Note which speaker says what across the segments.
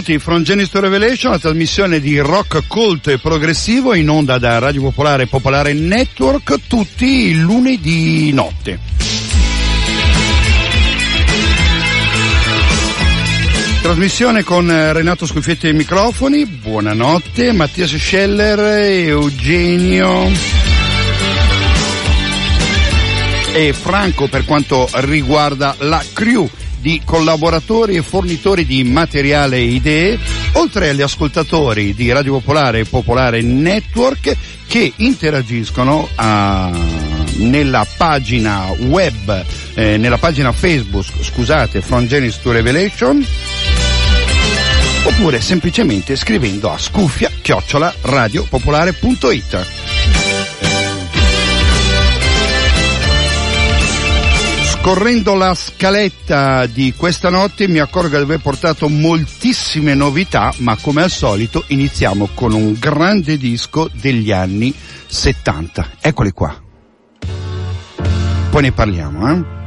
Speaker 1: Benvenuti from Genesis Revelation, la trasmissione di rock cult e progressivo in onda da Radio Popolare Popolare Network tutti i lunedì notte. Trasmissione con Renato Scuffietti ai microfoni, buonanotte, Mattias Scheller, Eugenio e Franco per quanto riguarda la crew di collaboratori e fornitori di materiale e idee, oltre agli ascoltatori di Radio Popolare e Popolare Network che interagiscono a, nella pagina web, eh, nella pagina Facebook, scusate, From Genesis to Revelation, oppure semplicemente scrivendo a scuffia chiocciola radiopopolare.it. Scorrendo la scaletta di questa notte mi accorgo di aver portato moltissime novità, ma come al solito iniziamo con un grande disco degli anni 70. Eccoli qua. Poi ne parliamo, eh?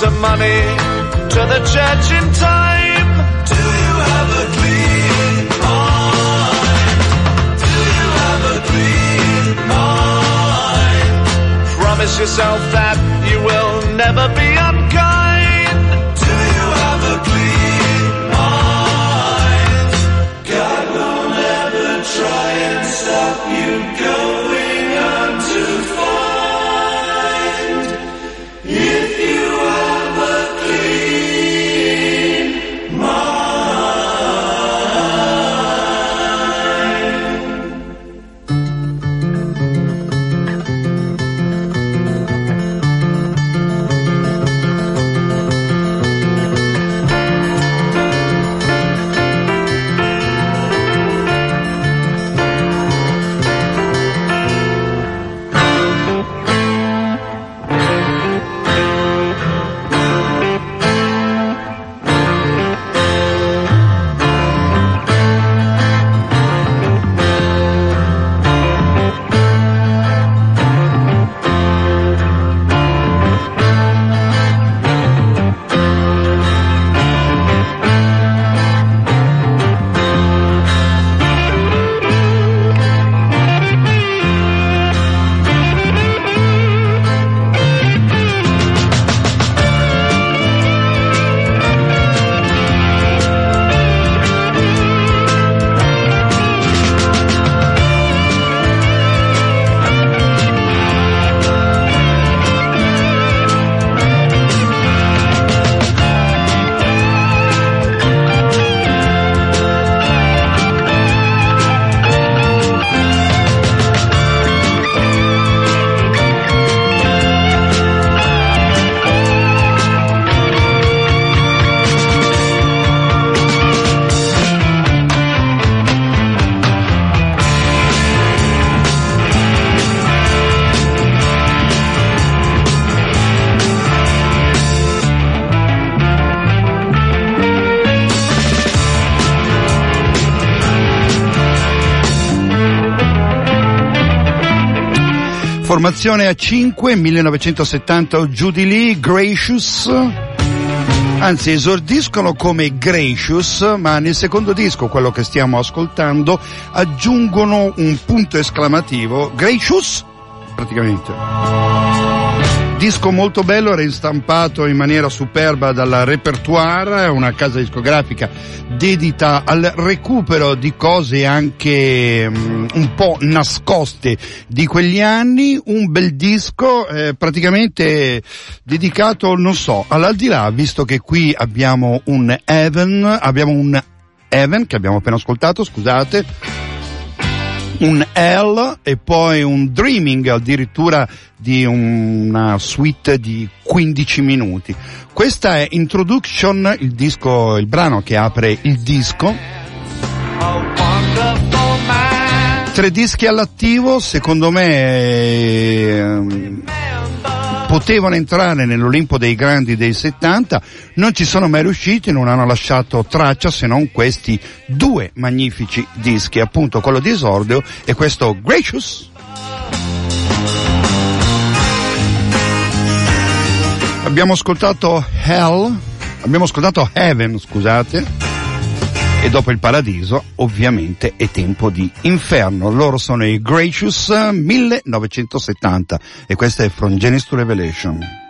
Speaker 2: Some money to the church in time? Do you have a clean mind? Do you have a clean mind? Promise yourself that you will never be unkind.
Speaker 1: Formazione a 5, 1970 Judy Lee, Gracious. Anzi, esordiscono come Gracious, ma nel secondo disco, quello che stiamo ascoltando, aggiungono un punto esclamativo. Gracious? Praticamente. Disco molto bello, ristampato in maniera superba dalla Repertoire, una casa discografica dedita al recupero di cose anche um, un po' nascoste di quegli anni, un bel disco eh, praticamente dedicato, non so, all'aldilà, visto che qui abbiamo un Evan, abbiamo un Evan che abbiamo appena ascoltato, scusate, un L e poi un Dreaming addirittura di una suite di 15 minuti. Questa è Introduction, il disco, il brano che apre il disco. Tre dischi all'attivo, secondo me eh, potevano entrare nell'Olimpo dei grandi dei 70, non ci sono mai riusciti, non hanno lasciato traccia se non questi due magnifici dischi, appunto quello di esordio e questo Gracious. Abbiamo ascoltato Hell, abbiamo ascoltato Heaven, scusate. E dopo il paradiso, ovviamente, è tempo di inferno. Loro sono i Gracious 1970 e questa è From Genesis to Revelation.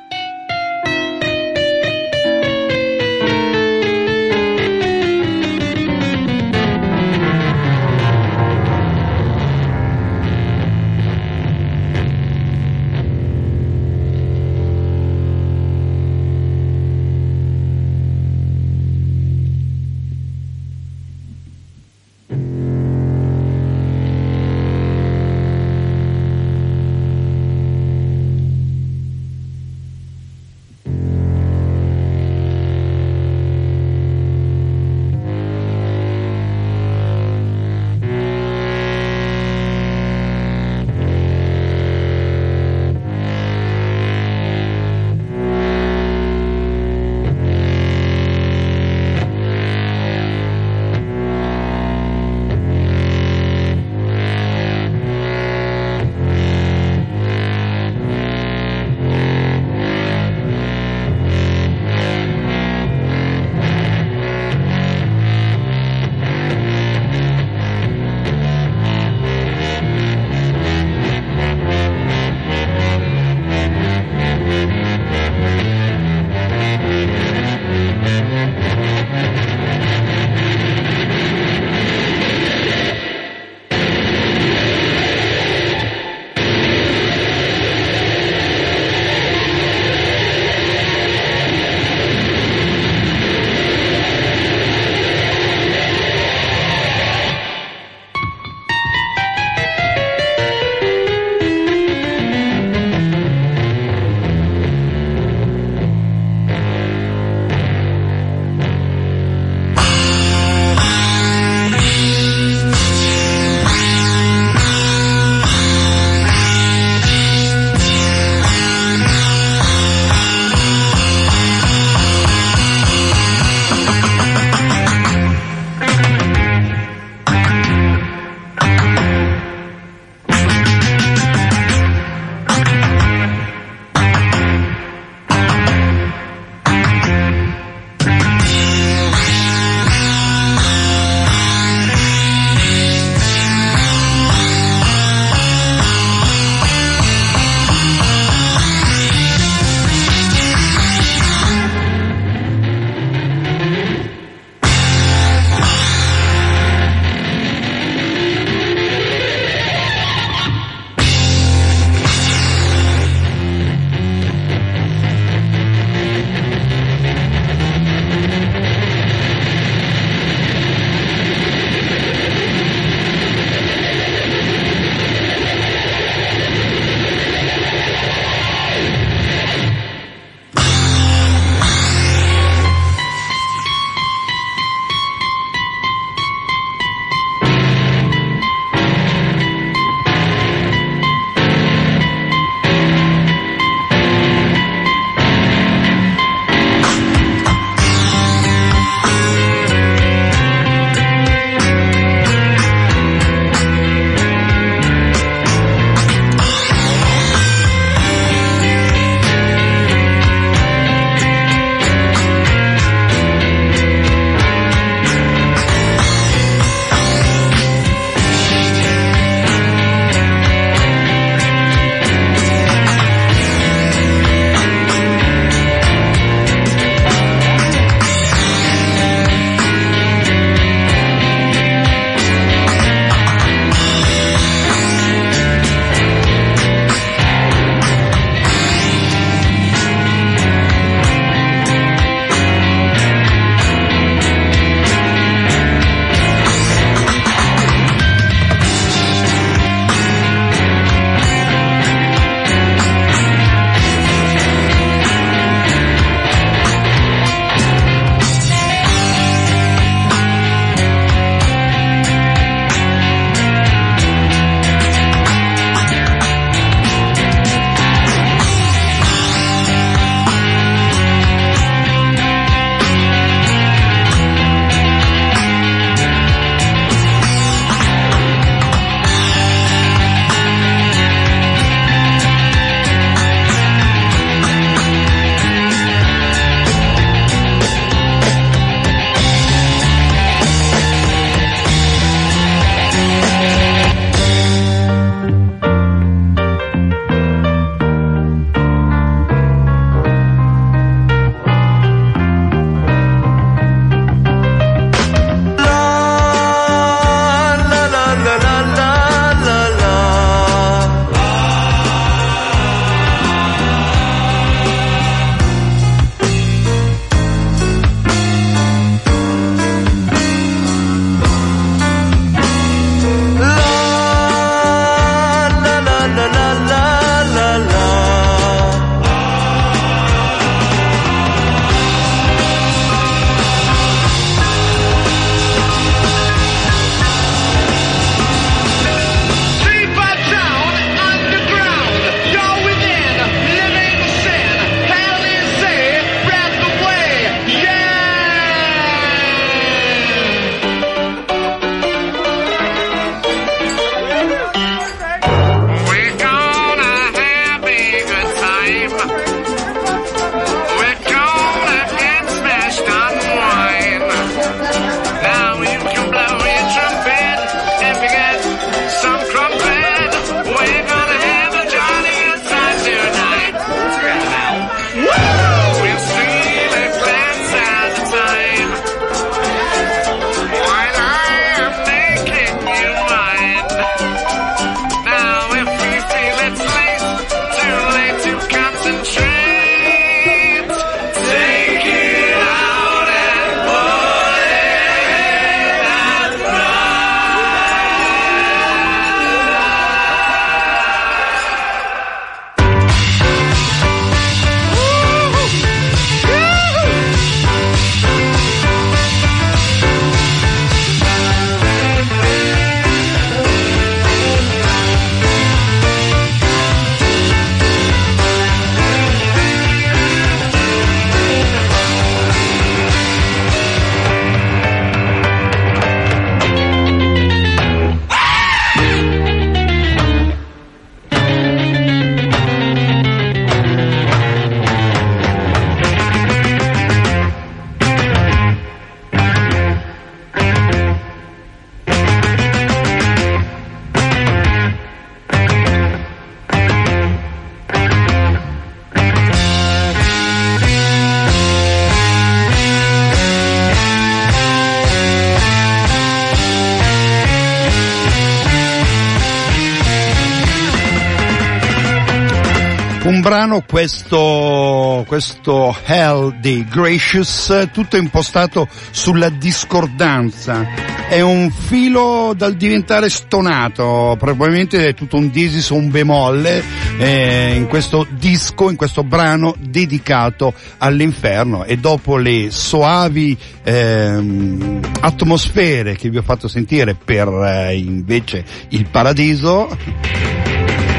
Speaker 1: Brano, questo, questo Hell dei Gracious, tutto impostato sulla discordanza. È un filo dal diventare stonato, probabilmente è tutto un diesis o un bemolle eh, in questo disco, in questo brano dedicato all'inferno e dopo le soavi ehm, atmosfere che vi ho fatto sentire per eh, invece il paradiso,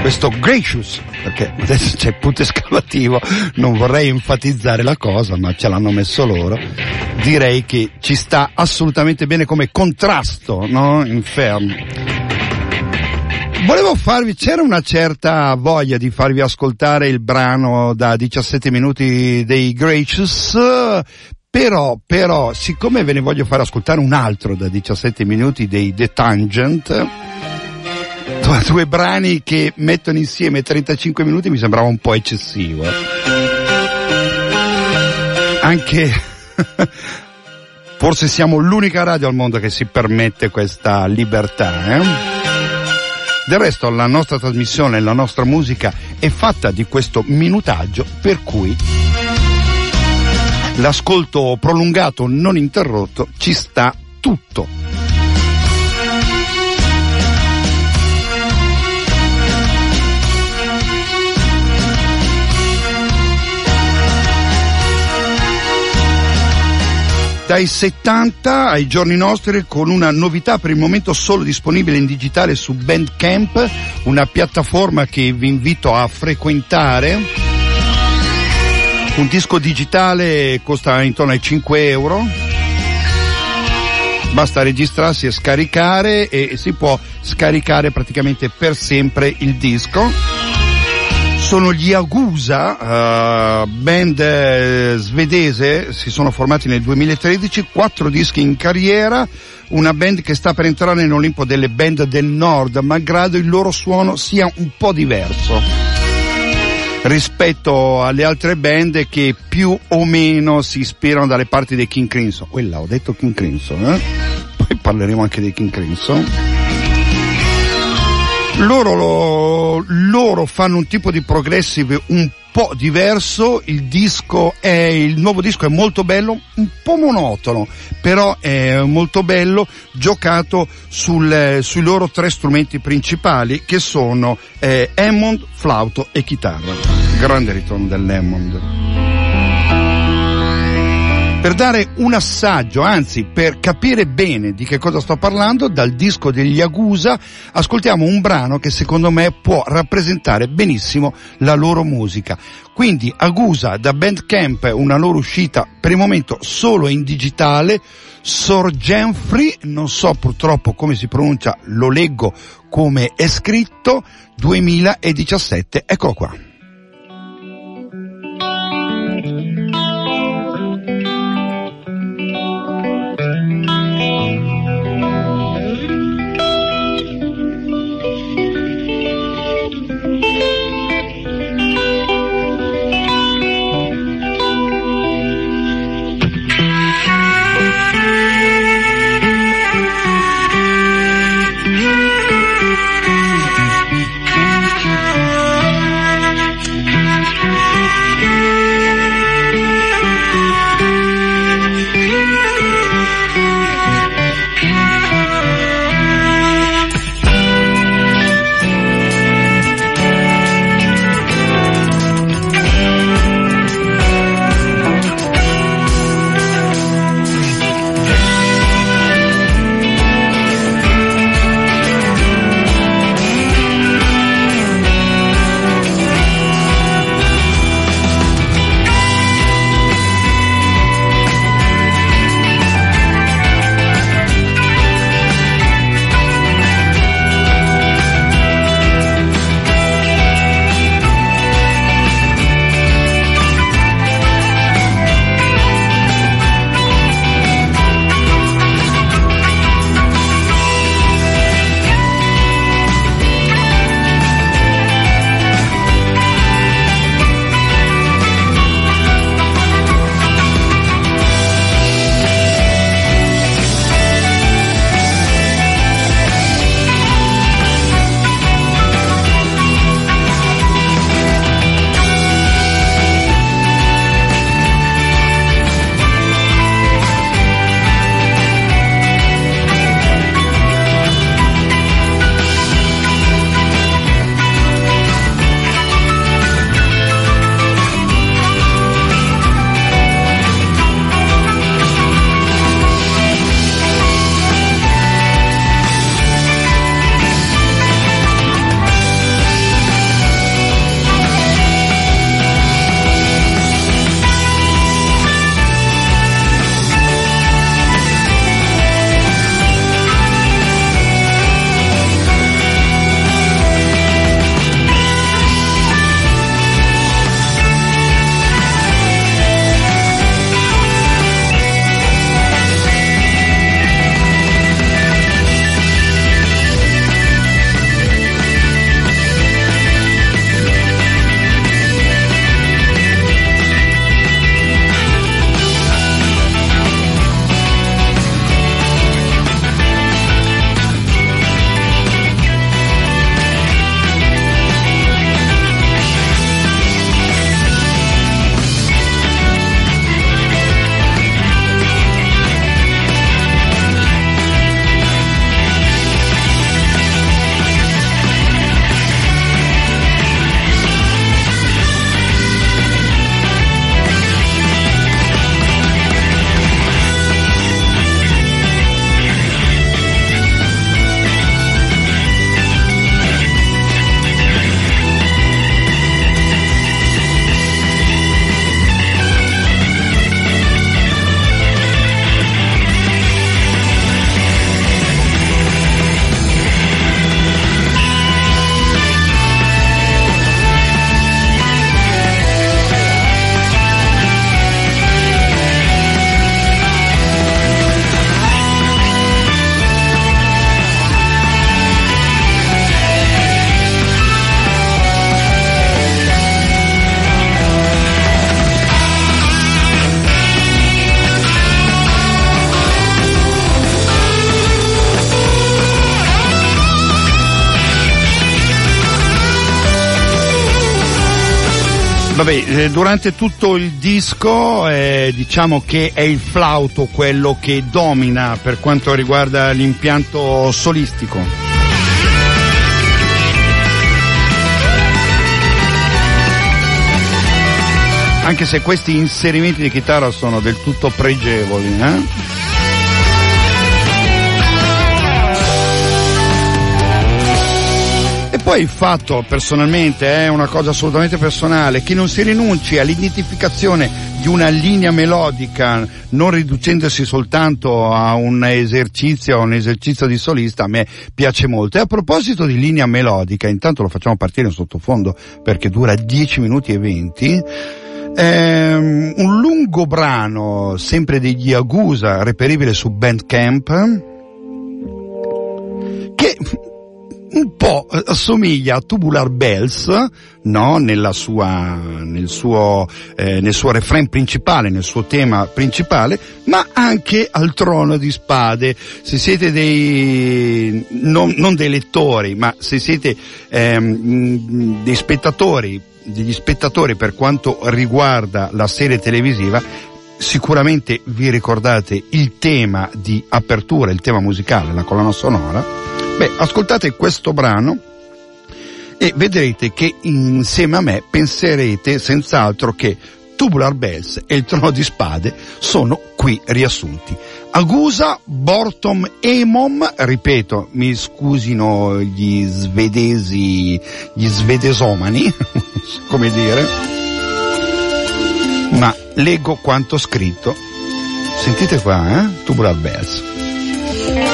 Speaker 1: questo Gracious, perché adesso c'è punto esclamativo, non vorrei enfatizzare la cosa, ma ce l'hanno messo loro, direi che ci sta assolutamente bene come contrasto, no? Inferno. Volevo farvi, c'era una certa voglia di farvi ascoltare il brano da 17 minuti dei Gracious, però, però, siccome ve ne voglio far ascoltare un altro da 17 minuti dei The Tangent, due brani che mettono insieme 35 minuti mi sembrava un po' eccessivo. Anche forse siamo l'unica radio al mondo che si permette questa libertà. Eh? Del resto la nostra trasmissione, la nostra musica è fatta di questo minutaggio per cui l'ascolto prolungato non interrotto ci sta tutto. Dai 70 ai giorni nostri con una novità per il momento solo disponibile in digitale su Bandcamp, una piattaforma che vi invito a frequentare. Un disco digitale costa intorno ai 5 euro. Basta registrarsi e scaricare e si può scaricare praticamente per sempre il disco sono gli Agusa, uh, band eh, svedese, si sono formati nel 2013, quattro dischi in carriera, una band che sta per entrare nell'Olimpo delle band del nord, malgrado il loro suono sia un po' diverso rispetto alle altre band che più o meno si ispirano dalle parti dei King Crimson. Quella, ho detto King Crimson, eh? Poi parleremo anche dei King Crimson. Loro, lo, loro fanno un tipo di progressive un po' diverso, il disco è, il nuovo disco è molto bello, un po' monotono, però è molto bello, giocato sul, sui loro tre strumenti principali che sono eh, Hammond, flauto e chitarra. Grande ritorno dell'Hammond per dare un assaggio, anzi per capire bene di che cosa sto parlando, dal disco degli Agusa ascoltiamo un brano che secondo me può rappresentare benissimo la loro musica. Quindi Agusa da Bandcamp, una loro uscita per il momento solo in digitale, Sorgenfree, non so purtroppo come si pronuncia, lo leggo come è scritto, 2017, eccolo qua. Eh, durante tutto il disco eh, diciamo che è il flauto quello che domina per quanto riguarda l'impianto solistico. Anche se questi inserimenti di chitarra sono del tutto pregevoli, eh? Poi il fatto personalmente è una cosa assolutamente personale che non si rinunci all'identificazione di una linea melodica non riducendosi soltanto a un esercizio, a un esercizio di solista, a me piace molto. E a proposito di linea melodica, intanto lo facciamo partire in sottofondo perché dura 10 minuti e 20. Ehm, un lungo brano, sempre degli Agusa, reperibile su Bandcamp, che un po' assomiglia a Tubular Bells, no? Nella sua, nel suo, eh, nel suo refrain principale, nel suo tema principale, ma anche al trono di spade. Se siete dei, non, non dei lettori, ma se siete ehm, dei spettatori, degli spettatori per quanto riguarda la serie televisiva, sicuramente vi ricordate il tema di apertura, il tema musicale, la colonna sonora. Beh, ascoltate questo brano e vedrete che insieme a me penserete senz'altro che Tubular Bells e il Trono di Spade sono qui riassunti. Agusa, Bortom, Emom, ripeto, mi scusino gli svedesi, gli svedesomani, come dire, ma leggo quanto scritto. Sentite qua, eh? Tubular Bells.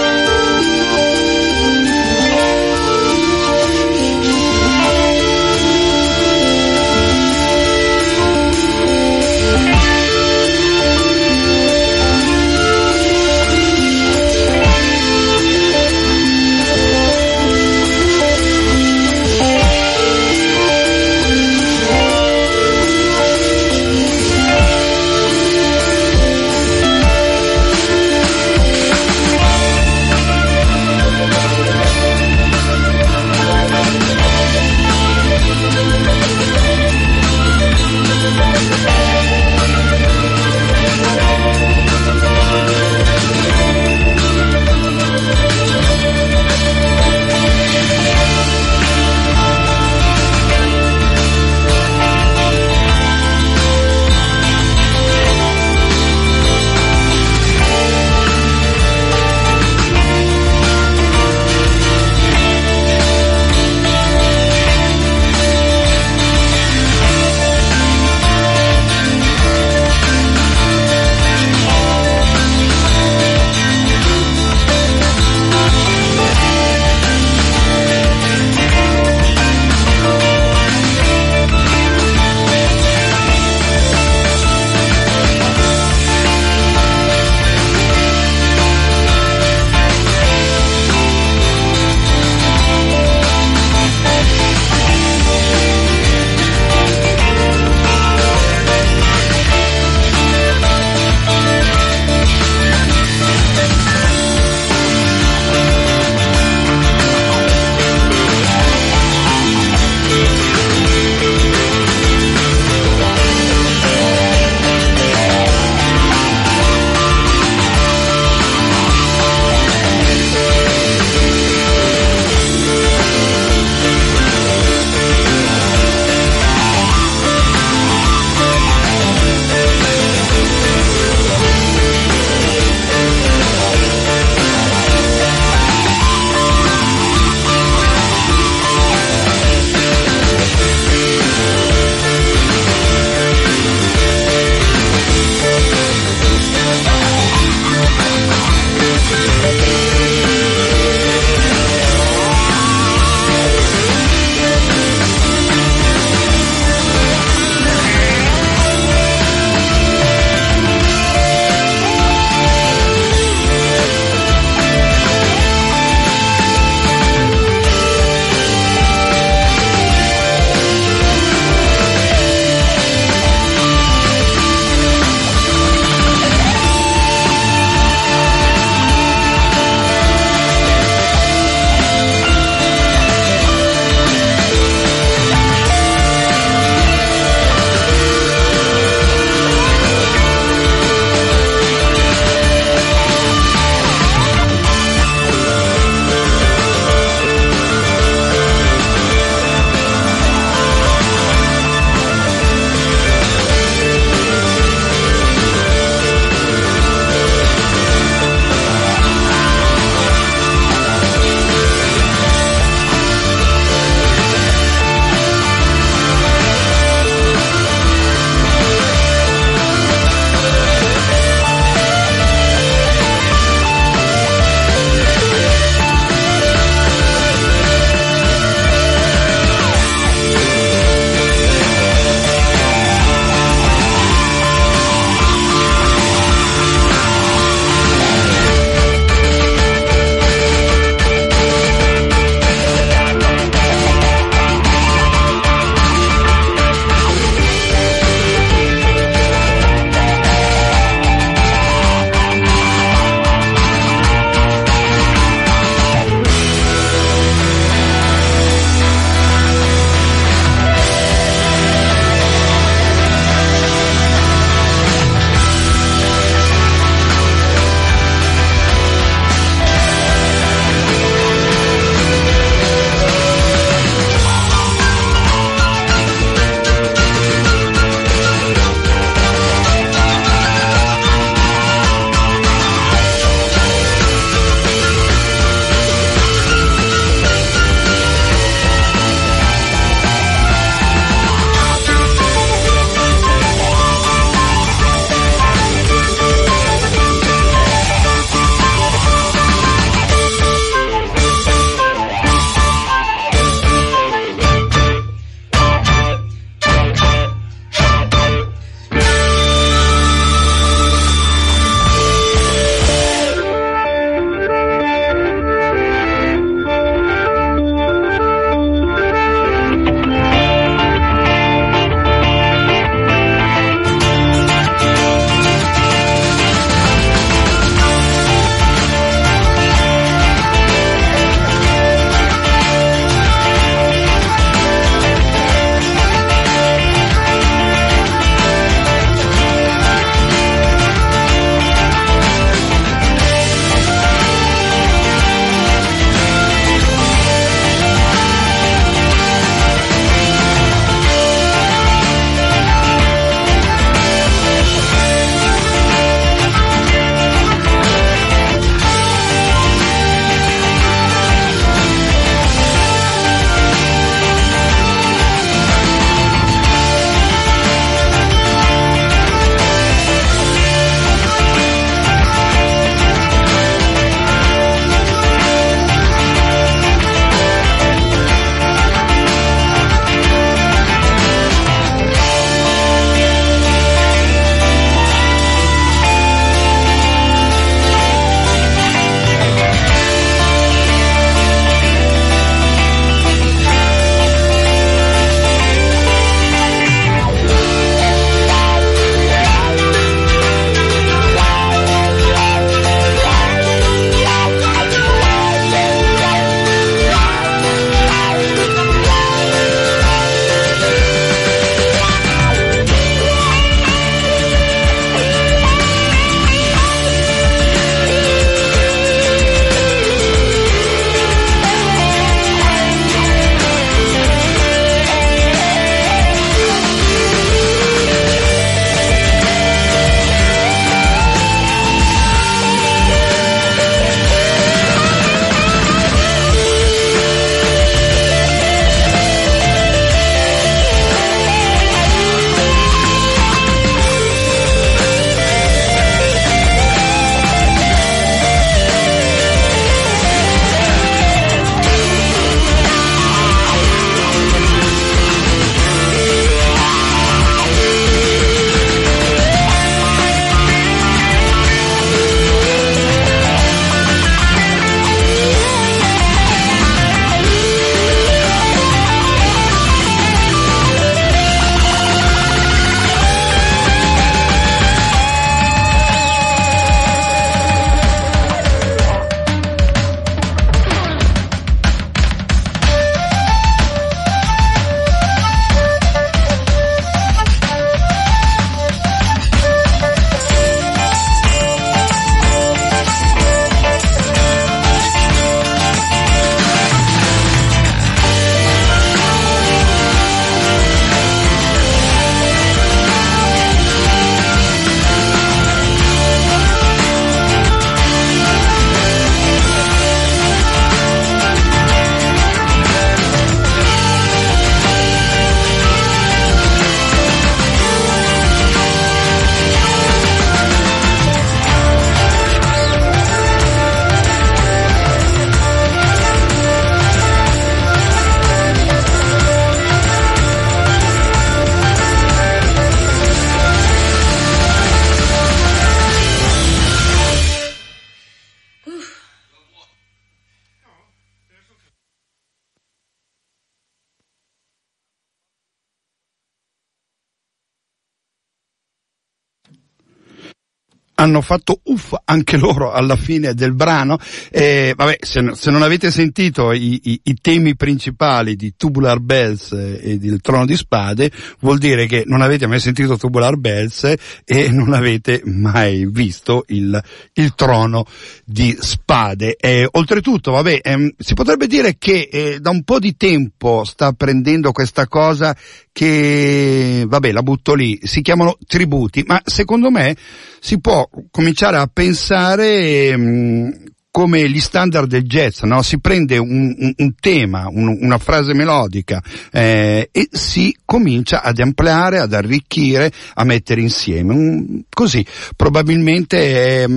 Speaker 1: Hanno fatto uff anche loro alla fine del brano. Eh, vabbè, se, se, non avete sentito i, i, i, temi principali di Tubular Bells e del Trono di Spade, vuol dire che non avete mai sentito Tubular Bells e non avete mai visto il, il Trono di Spade. Eh, oltretutto, vabbè, ehm, si potrebbe dire che eh, da un po' di tempo sta prendendo questa cosa che, vabbè, la butto lì, si chiamano tributi, ma secondo me si può cominciare a pensare mh, come gli standard del jazz, no? si prende un, un, un tema, un, una frase melodica eh, e si comincia ad ampliare, ad arricchire, a mettere insieme. così, probabilmente, è,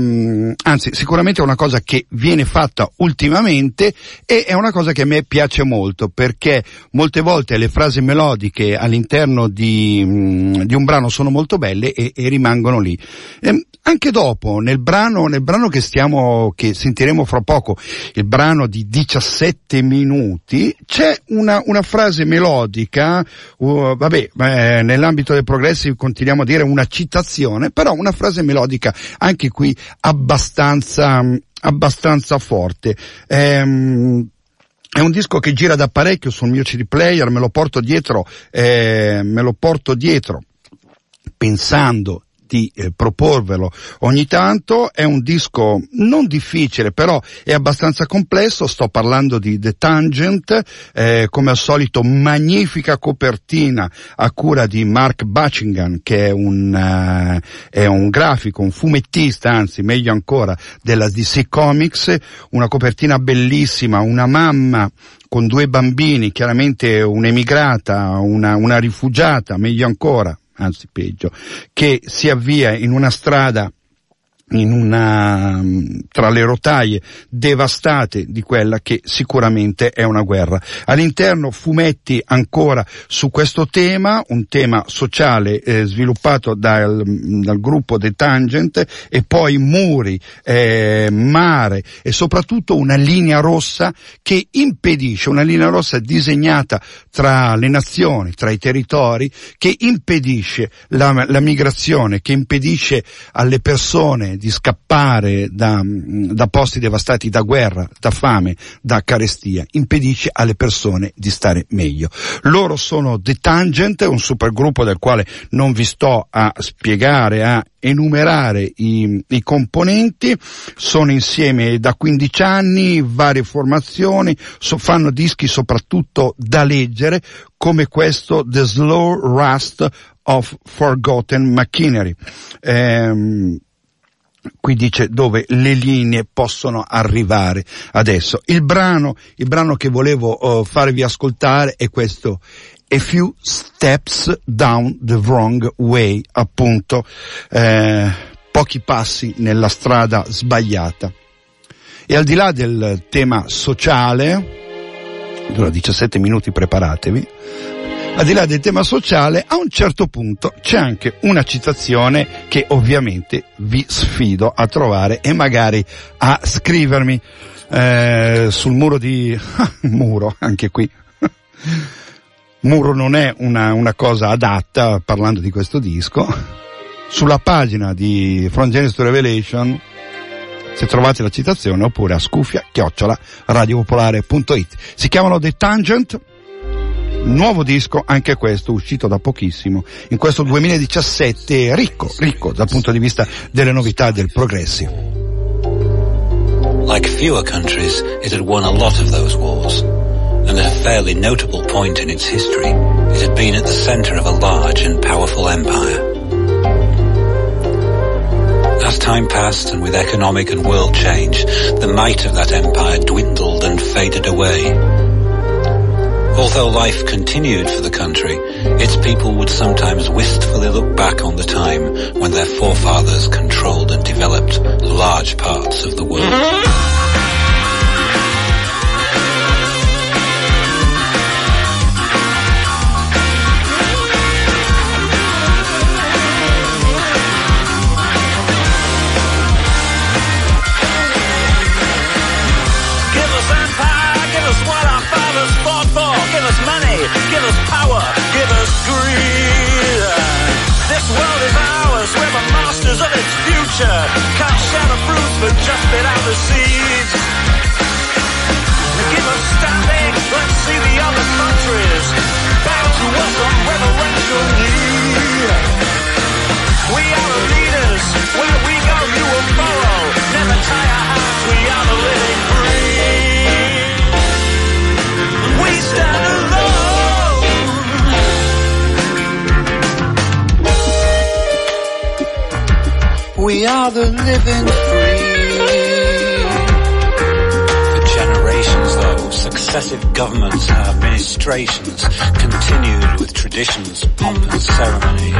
Speaker 1: anzi sicuramente è una cosa che viene fatta ultimamente e è una cosa che a me piace molto perché molte volte le frasi melodiche all'interno di, di un brano sono molto belle e, e rimangono lì. E anche dopo, nel brano, nel brano che stiamo, che sentiremo sentiremo fra poco il brano di 17 minuti, c'è una, una frase melodica, uh, vabbè, eh, nell'ambito del progressive continuiamo a dire una citazione, però una frase melodica anche qui abbastanza, abbastanza forte. Ehm, è un disco che gira da parecchio sul mio CD player, me lo porto dietro, eh, me lo porto dietro pensando di eh, proporvelo ogni tanto. È un disco non difficile, però è abbastanza complesso. Sto parlando di The Tangent, eh, come al solito magnifica copertina a cura di Mark Buckingham, che è un, uh, è un grafico, un fumettista, anzi meglio ancora, della DC Comics, una copertina bellissima, una mamma con due bambini, chiaramente un'emigrata, una, una rifugiata, meglio ancora, anzi peggio, che si avvia in una strada in una, tra le rotaie devastate di quella che sicuramente è una guerra. All'interno fumetti ancora su questo tema, un tema sociale eh, sviluppato dal, dal, gruppo The Tangent e poi muri, eh, mare e soprattutto una linea rossa che impedisce, una linea rossa disegnata tra le nazioni, tra i territori, che impedisce la, la migrazione, che impedisce alle persone di scappare da, da, posti devastati da guerra, da fame, da carestia, impedisce alle persone di stare meglio. Loro sono The Tangent, un supergruppo del quale non vi sto a spiegare, a enumerare i, i, componenti, sono insieme da 15 anni, varie formazioni, so, fanno dischi soprattutto da leggere, come questo The Slow Rust of Forgotten Machinery. Ehm, qui dice dove le linee possono arrivare adesso. Il brano, il brano che volevo uh, farvi ascoltare è questo A Few Steps Down the Wrong Way, appunto, eh, pochi passi nella strada sbagliata. E al di là del tema sociale, dura 17 minuti, preparatevi, al di là del tema sociale, a un certo punto c'è anche una citazione che ovviamente vi sfido a trovare e magari a scrivermi eh, sul muro di... muro, anche qui. muro non è una, una cosa adatta parlando di questo disco. Sulla pagina di From Genesis to Revelation se trovate la citazione oppure a scuffia chiocciola radiopopolare.it si chiamano The Tangent nuovo disco, anche questo uscito da pochissimo, in questo 2017 ricco, ricco dal punto di vista delle novità del progressive.
Speaker 3: Like fewer countries, it had won a lot of those wars. And at a fairly notable point in its history, it had been at the center of a large and powerful empire. As time passed and with economic and world change, the might of that empire dwindled and faded away. Although life continued for the country, its people would sometimes wistfully look back on the time when their forefathers controlled and developed large parts of the world. us power, give us greed. This world is ours, we're the masters of its future. Can't share the fruits, but just bit out the seeds. Give us standing, let's see the other countries. Bow to us on reverential knee. We are the leaders, where we go you will follow. Never tired. We are the living
Speaker 4: free. For generations, though, successive governments and administrations continued with traditions, pomp and ceremony,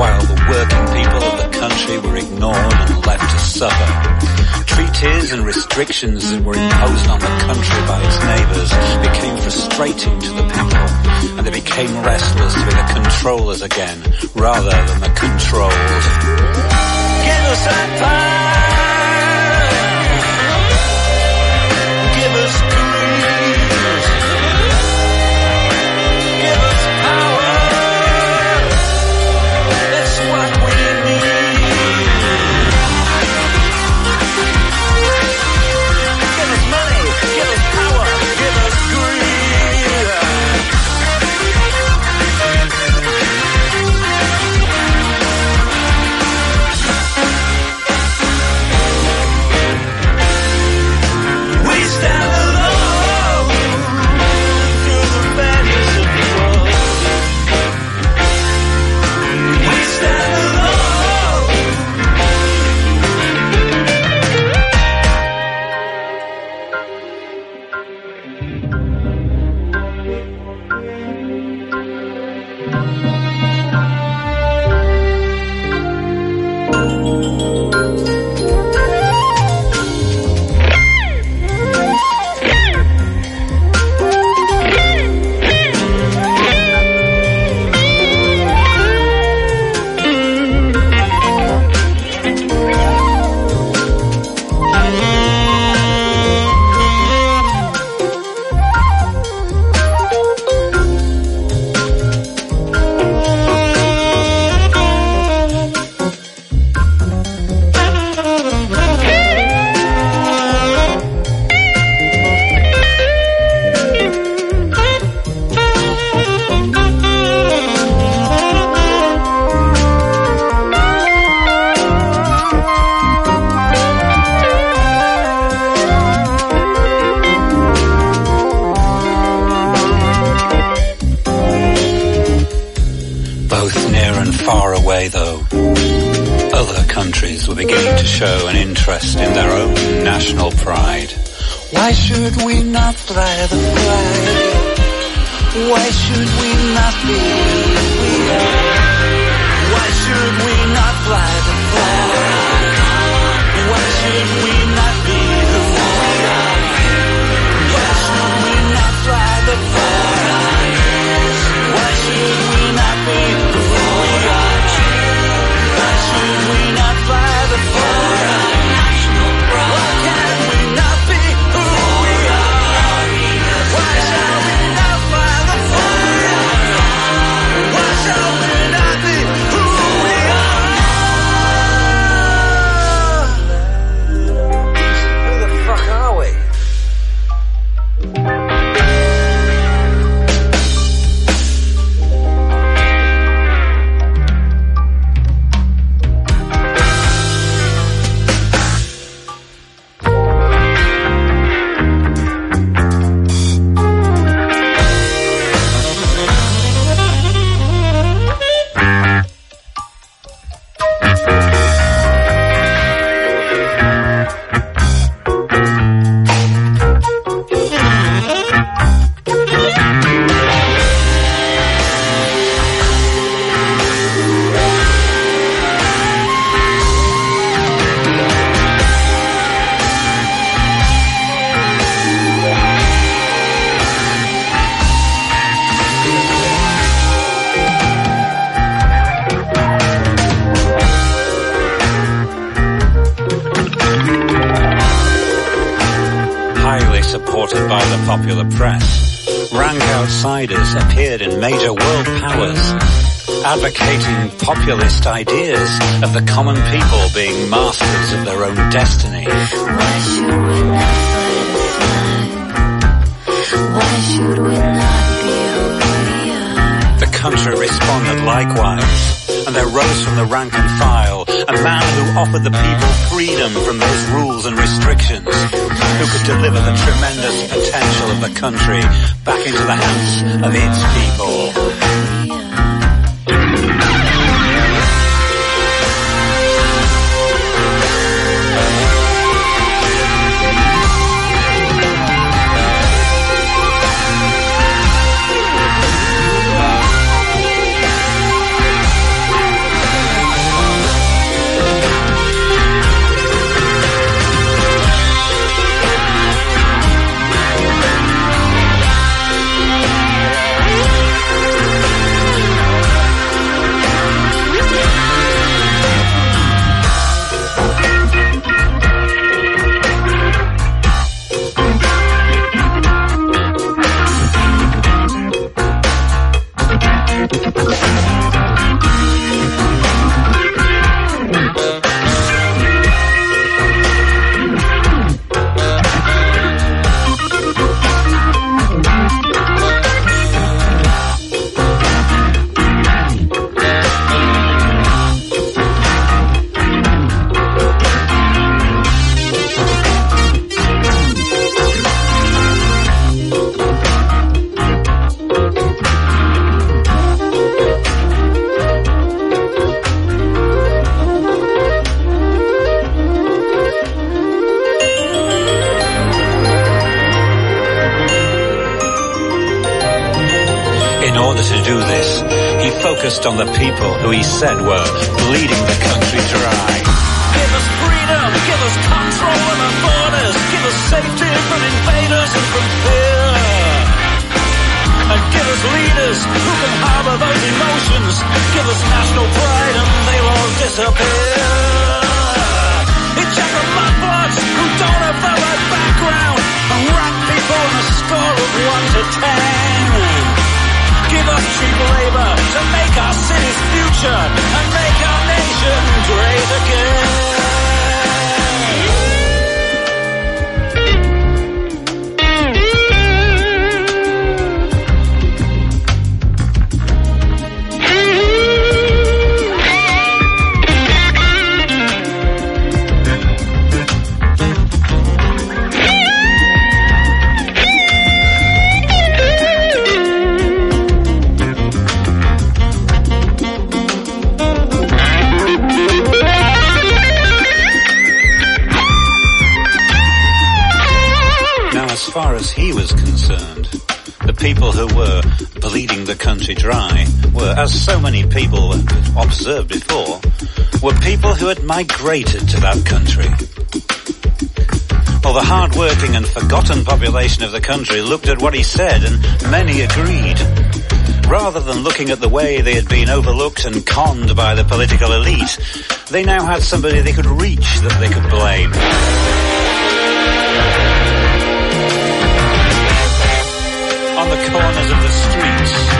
Speaker 4: while the working people of the country were ignored and left to suffer. Treaties and restrictions that were imposed on the country by its neighbours became frustrating to the people, and they became restless to be the controllers again, rather than the controlled
Speaker 3: suicide pie. Give us grief. Offered the people freedom from those rules and restrictions, who could deliver the tremendous potential of the country back into the hands of its people. Migrated to that country. Well, the hard-working and forgotten population of the country looked at what he said and many agreed. Rather than looking at the way they had been overlooked and conned by the political elite, they now had somebody they could reach that they could blame. on the corners of the streets.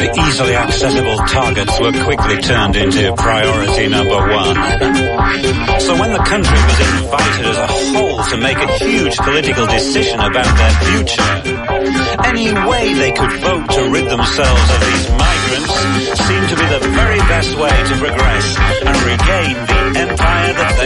Speaker 3: The easily accessible targets were quickly turned into priority number one. So when the country was invited as a whole to make a huge political decision about their future, any way they could vote to rid themselves of these migrants seemed to be the very best way to progress and regain the empire that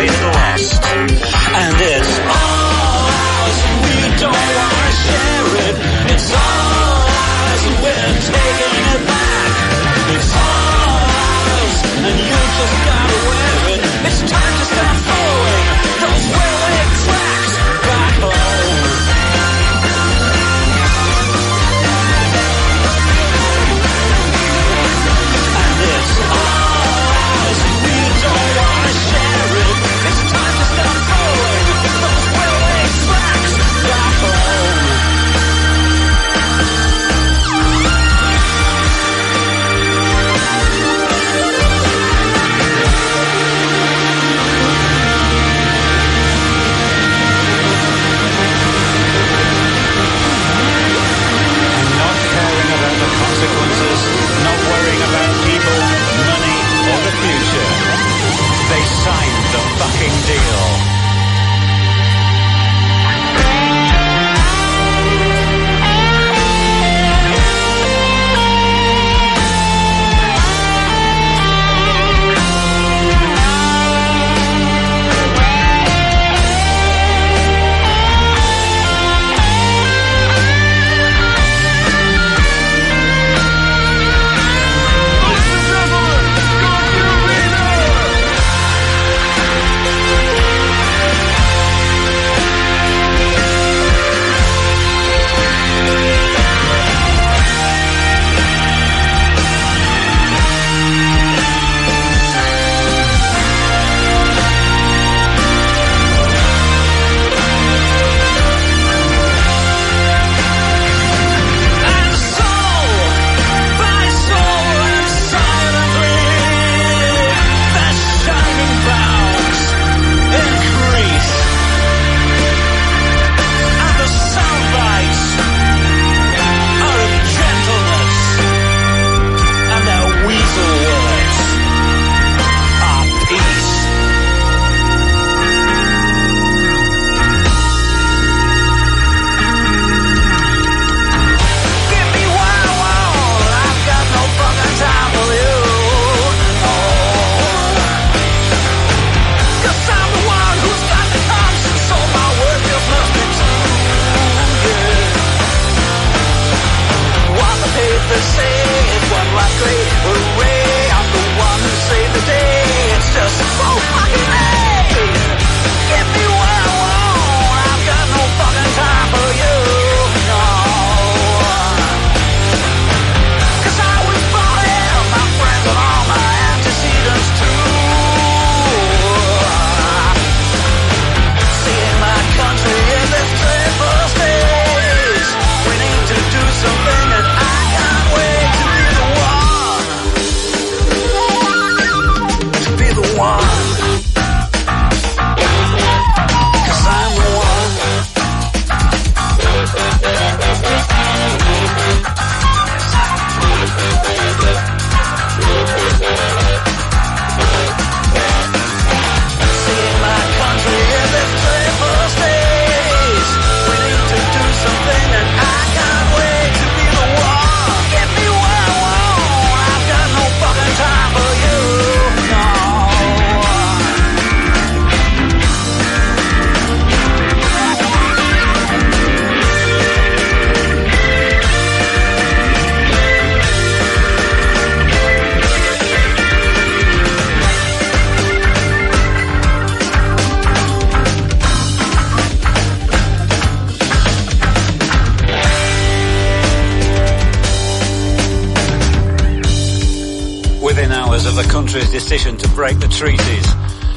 Speaker 3: decision to break the treaties.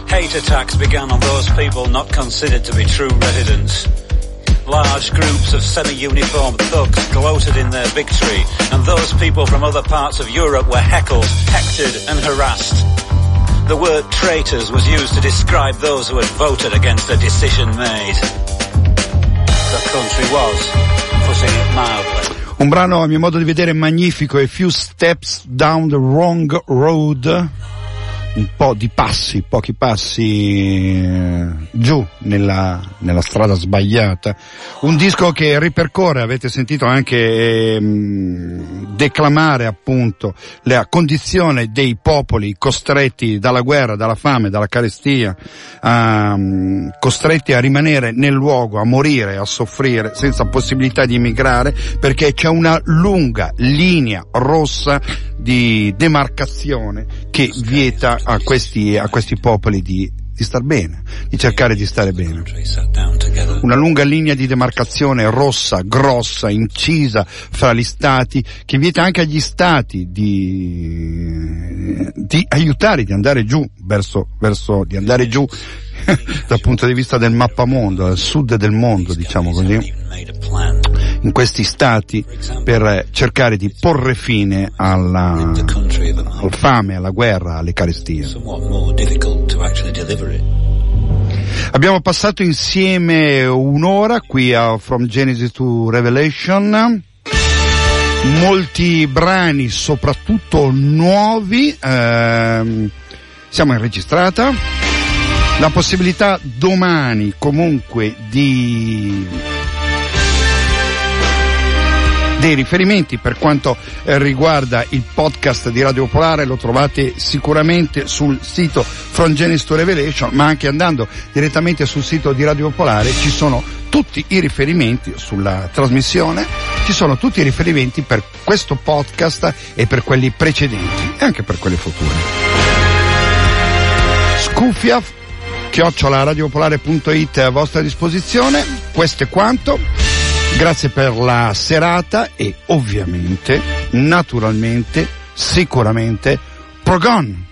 Speaker 3: Hate attacks began on those people not considered to be true residents. Large groups of semi-uniformed thugs gloated in their victory, and those people from other parts of Europe were heckled, hectored and harassed. The word traitors was used to describe those who had voted against a decision made. The country was, putting it mildly,
Speaker 1: Un brano a mio modo di vedere magnifico, A Few Steps Down the Wrong Road, un po' di passi, pochi passi eh, giù nella, nella strada sbagliata. Un disco che ripercorre, avete sentito anche ehm, declamare appunto la condizione dei popoli costretti dalla guerra, dalla fame, dalla carestia, ehm, costretti a rimanere nel luogo, a morire, a soffrire, senza possibilità di emigrare, perché c'è una lunga linea rossa di demarcazione che vieta a questi, a questi popoli di, di star bene, di cercare di stare bene. Una lunga linea di demarcazione rossa, grossa, incisa fra gli stati, che vieta anche agli stati di, di aiutare, di andare giù, verso, verso, di andare giù dal punto di vista del mappamondo, al sud del mondo, diciamo così in questi stati per cercare di porre fine alla, Al fame, alla guerra, alle carestie.
Speaker 3: somewhat more difficult to actually deliver it.
Speaker 1: Abbiamo passato insieme un'ora qui a From Genesis to Revelation. Molti brani, soprattutto nuovi, ehm, siamo in registrata. La possibilità domani comunque di dei riferimenti. Per quanto eh, riguarda il podcast di Radio Popolare lo trovate sicuramente sul sito From Genesis to Revelation ma anche andando direttamente sul sito di Radio Popolare ci sono tutti i riferimenti sulla trasmissione ci sono tutti i riferimenti per questo podcast e per quelli precedenti e anche per quelli futuri. Scuffia chiocciolaradiopolare.it è a vostra disposizione. Questo è quanto Grazie per la serata e ovviamente, naturalmente, sicuramente, Progon!